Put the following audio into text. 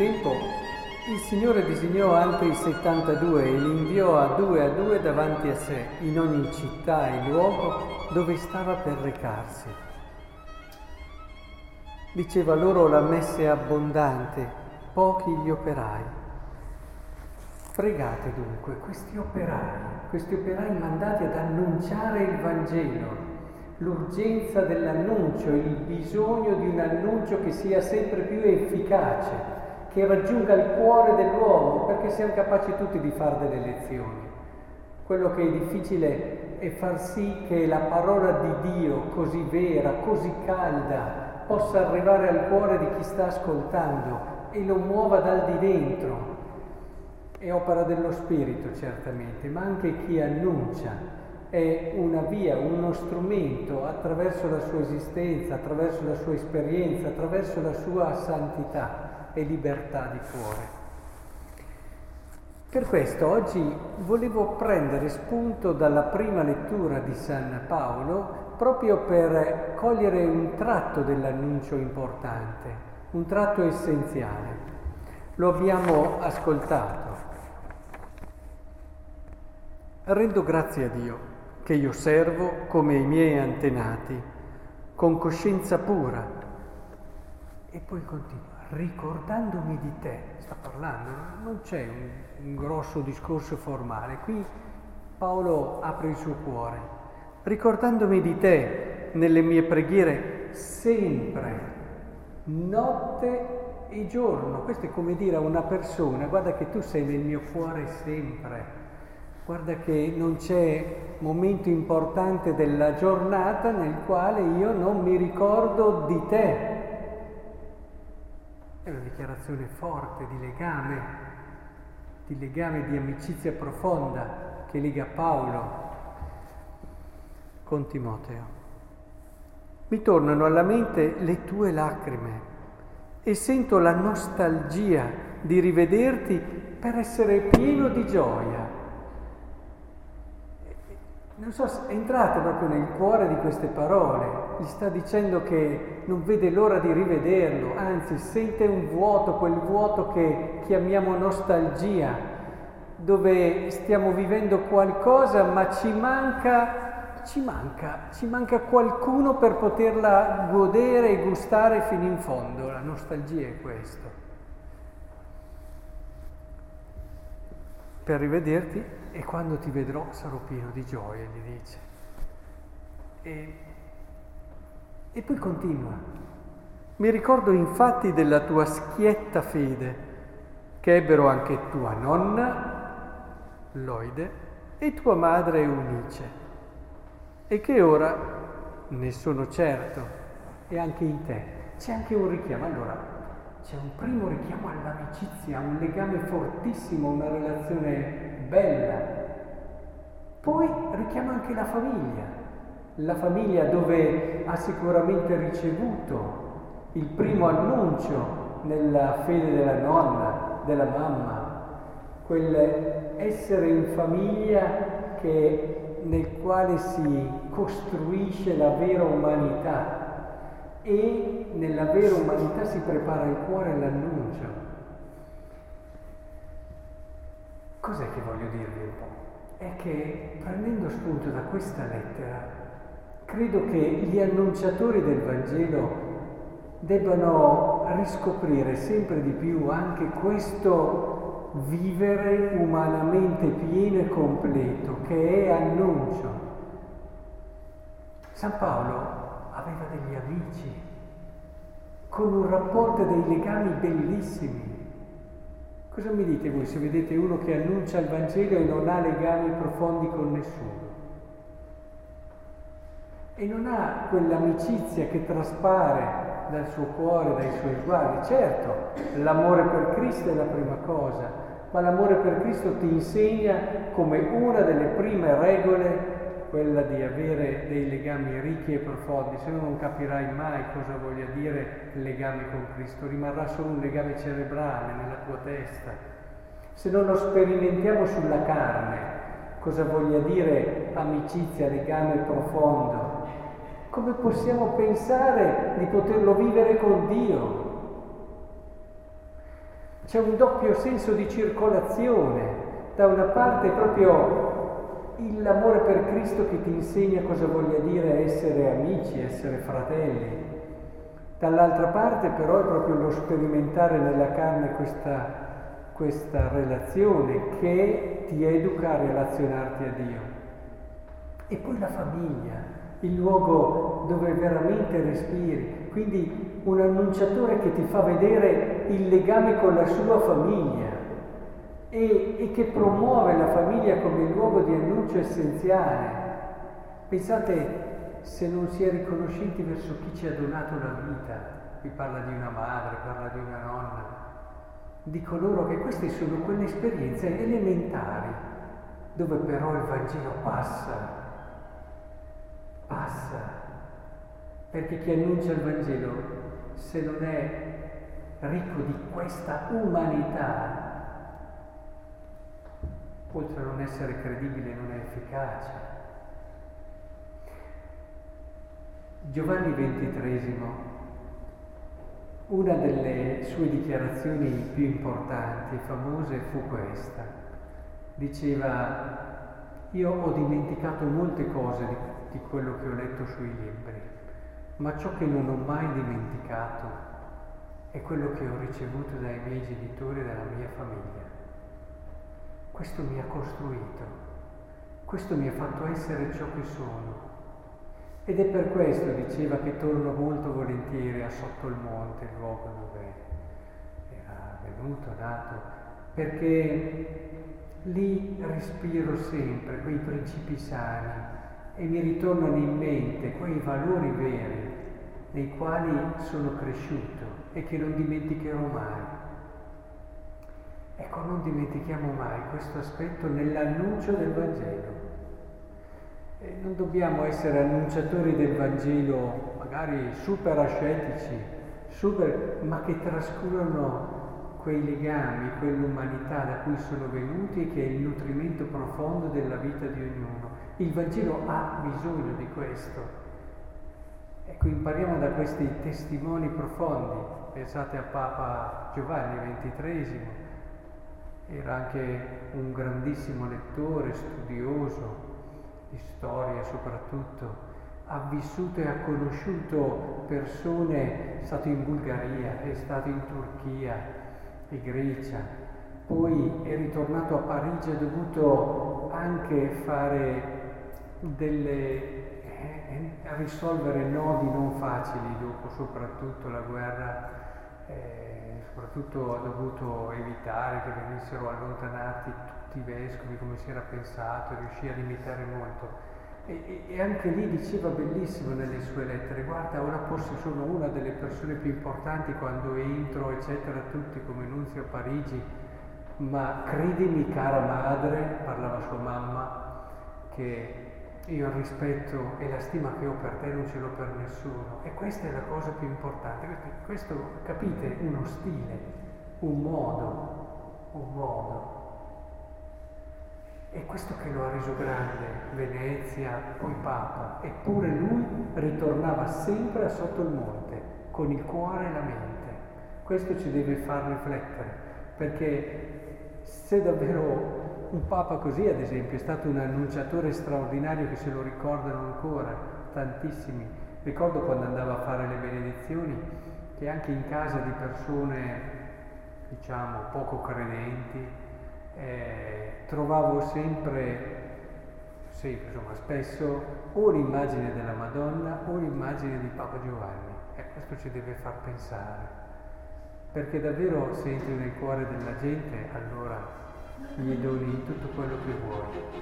tempo il Signore disegnò altri 72 e li inviò a due a due davanti a sé in ogni città e luogo dove stava per recarsi. Diceva loro la messe è abbondante, pochi gli operai. Pregate dunque questi operai, questi operai mandati ad annunciare il Vangelo, l'urgenza dell'annuncio, il bisogno di un annuncio che sia sempre più efficace, che raggiunga il cuore dell'uomo, perché siamo capaci tutti di fare delle lezioni. Quello che è difficile è far sì che la parola di Dio, così vera, così calda, possa arrivare al cuore di chi sta ascoltando e lo muova dal di dentro. È opera dello Spirito certamente, ma anche chi annuncia è una via, uno strumento attraverso la sua esistenza, attraverso la sua esperienza, attraverso la sua santità e libertà di cuore. Per questo oggi volevo prendere spunto dalla prima lettura di San Paolo proprio per cogliere un tratto dell'annuncio importante, un tratto essenziale. Lo abbiamo ascoltato. Rendo grazie a Dio che io servo come i miei antenati, con coscienza pura. E poi continua, ricordandomi di te, sta parlando, non c'è un, un grosso discorso formale, qui Paolo apre il suo cuore, ricordandomi di te nelle mie preghiere sempre, notte e giorno. Questo è come dire a una persona, guarda che tu sei nel mio cuore sempre. Guarda che non c'è momento importante della giornata nel quale io non mi ricordo di te. È una dichiarazione forte di legame, di legame di amicizia profonda che lega Paolo con Timoteo. Mi tornano alla mente le tue lacrime e sento la nostalgia di rivederti per essere pieno di gioia non so, entrate proprio nel cuore di queste parole, gli sta dicendo che non vede l'ora di rivederlo, anzi sente un vuoto, quel vuoto che chiamiamo nostalgia, dove stiamo vivendo qualcosa ma ci manca, ci manca, ci manca qualcuno per poterla godere e gustare fino in fondo, la nostalgia è questo. per rivederti e quando ti vedrò sarò pieno di gioia, gli dice. E, e poi continua. Mi ricordo infatti della tua schietta fede, che ebbero anche tua nonna, Loide, e tua madre Eunice, e che ora, ne sono certo, e anche in te. C'è anche un richiamo. Allora, c'è un primo richiamo all'amicizia, un legame fortissimo, una relazione bella. Poi richiama anche la famiglia, la famiglia dove ha sicuramente ricevuto il primo annuncio nella fede della nonna, della mamma, quell'essere in famiglia che, nel quale si costruisce la vera umanità e nella vera umanità si prepara il cuore all'annuncio. Cos'è che voglio dirvi un po'? È che prendendo spunto da questa lettera, credo che gli annunciatori del Vangelo debbano riscoprire sempre di più anche questo vivere umanamente pieno e completo che è annuncio. San Paolo aveva degli amici, con un rapporto e dei legami bellissimi. Cosa mi dite voi se vedete uno che annuncia il Vangelo e non ha legami profondi con nessuno? E non ha quell'amicizia che traspare dal suo cuore, dai suoi sguardi. Certo, l'amore per Cristo è la prima cosa, ma l'amore per Cristo ti insegna come una delle prime regole quella di avere dei legami ricchi e profondi, se no non capirai mai cosa voglia dire legame con Cristo, rimarrà solo un legame cerebrale nella tua testa. Se non lo sperimentiamo sulla carne, cosa voglia dire amicizia, legame profondo, come possiamo pensare di poterlo vivere con Dio? c'è un doppio senso di circolazione. Da una parte proprio l'amore per Cristo che ti insegna cosa voglia dire essere amici, essere fratelli. Dall'altra parte però è proprio lo sperimentare nella carne questa, questa relazione che ti educa a relazionarti a Dio. E poi la famiglia, il luogo dove veramente respiri. Quindi un annunciatore che ti fa vedere il legame con la sua famiglia e, e che promuove la famiglia come luogo di annuncio essenziale. Pensate se non si è riconoscenti verso chi ci ha donato la vita, qui parla di una madre, parla di una nonna, di coloro che queste sono quelle esperienze elementari dove però il Vangelo passa passa. Perché chi annuncia il Vangelo, se non è ricco di questa umanità, oltre a non essere credibile, non è efficace. Giovanni XXIII, una delle sue dichiarazioni più importanti e famose fu questa. Diceva, io ho dimenticato molte cose di di quello che ho letto sui libri, ma ciò che non ho mai dimenticato è quello che ho ricevuto dai miei genitori e dalla mia famiglia. Questo mi ha costruito, questo mi ha fatto essere ciò che sono. Ed è per questo, diceva, che torno molto volentieri a Sotto il Monte, il luogo dove era venuto, nato, perché lì respiro sempre quei principi sani, e mi ritornano in mente quei valori veri nei quali sono cresciuto e che non dimenticherò mai. Ecco, non dimentichiamo mai questo aspetto nell'annuncio del Vangelo. Non dobbiamo essere annunciatori del Vangelo magari super ascetici, super, ma che trascurano quei legami, quell'umanità da cui sono venuti e che è il nutrimento profondo della vita di ognuno. Il Vangelo ha bisogno di questo. Ecco, impariamo da questi testimoni profondi. Pensate a Papa Giovanni XXIII, era anche un grandissimo lettore, studioso di storia soprattutto, ha vissuto e ha conosciuto persone, è stato in Bulgaria, è stato in Turchia e Grecia, poi è ritornato a Parigi, ha dovuto anche fare delle, eh, a risolvere nodi non facili dopo soprattutto la guerra, eh, soprattutto ha dovuto evitare che venissero allontanati tutti i vescovi come si era pensato, riuscì a limitare molto. E, e, anche lì diceva bellissimo nelle sue lettere, guarda, ora forse sono una delle persone più importanti quando entro, eccetera, tutti come nunzio a Parigi, ma credimi cara madre, parlava sua mamma, che io il rispetto e la stima che ho per te non ce l'ho per nessuno. E questa è la cosa più importante. Questo, capite, uno stile, un modo, un modo. È questo che lo ha reso grande, Venezia, poi Papa. Eppure lui ritornava sempre sotto il monte, con il cuore e la mente. Questo ci deve far riflettere, perché se davvero un papa così, ad esempio, è stato un annunciatore straordinario che se lo ricordano ancora, tantissimi. Ricordo quando andava a fare le benedizioni che anche in casa di persone, diciamo, poco credenti, eh, trovavo sempre, sempre, insomma, spesso o l'immagine della Madonna o l'immagine di Papa Giovanni. E questo ci deve far pensare, perché davvero se entri nel cuore della gente, allora gli doni tutto quello che vuoi.